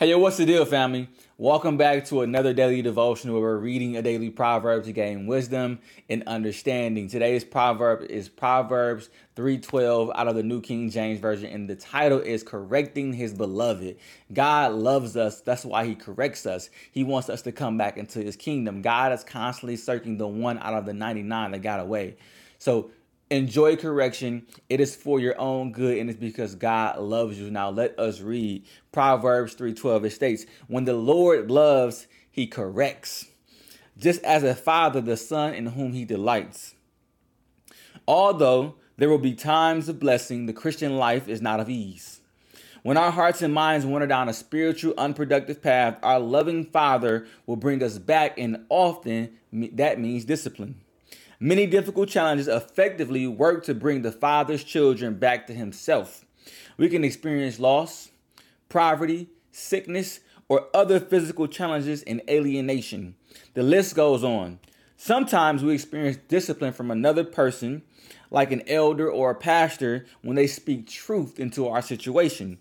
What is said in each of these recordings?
Hey, yo, what's the deal, family? Welcome back to another daily devotion where we're reading a daily proverb to gain wisdom and understanding. Today's proverb is Proverbs 3:12 out of the New King James Version, and the title is Correcting His Beloved. God loves us, that's why He corrects us. He wants us to come back into His kingdom. God is constantly searching the one out of the 99 that got away. So enjoy correction. It is for your own good and it's because God loves you. Now let us read Proverbs 3:12. It states, "When the Lord loves, he corrects, just as a father the son in whom he delights." Although there will be times of blessing, the Christian life is not of ease. When our hearts and minds wander down a spiritual, unproductive path, our loving Father will bring us back, and often that means discipline. Many difficult challenges effectively work to bring the Father's children back to Himself. We can experience loss, poverty, sickness, or other physical challenges and alienation. The list goes on. Sometimes we experience discipline from another person, like an elder or a pastor, when they speak truth into our situation.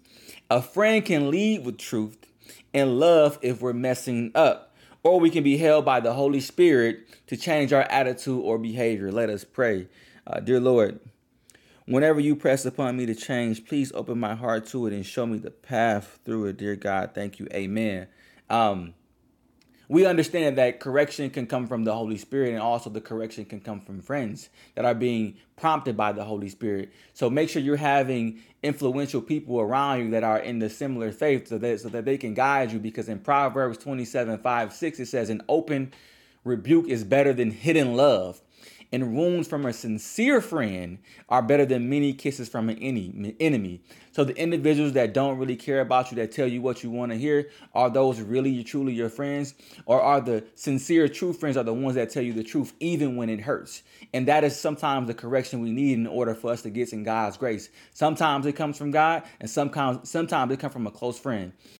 A friend can lead with truth and love if we're messing up or we can be held by the Holy Spirit to change our attitude or behavior. Let us pray. Uh, dear Lord, whenever you press upon me to change, please open my heart to it and show me the path through it, dear God. Thank you. Amen. Um, we understand that correction can come from the Holy Spirit and also the correction can come from friends that are being prompted by the Holy Spirit. So make sure you're having influential people around you that are in the similar faith so that, so that they can guide you because in Proverbs 27 5 6 it says, An open rebuke is better than hidden love and wounds from a sincere friend are better than many kisses from an enemy. So the individuals that don't really care about you, that tell you what you want to hear, are those really truly your friends? Or are the sincere true friends are the ones that tell you the truth even when it hurts? And that is sometimes the correction we need in order for us to get in God's grace. Sometimes it comes from God and sometimes sometimes it comes from a close friend.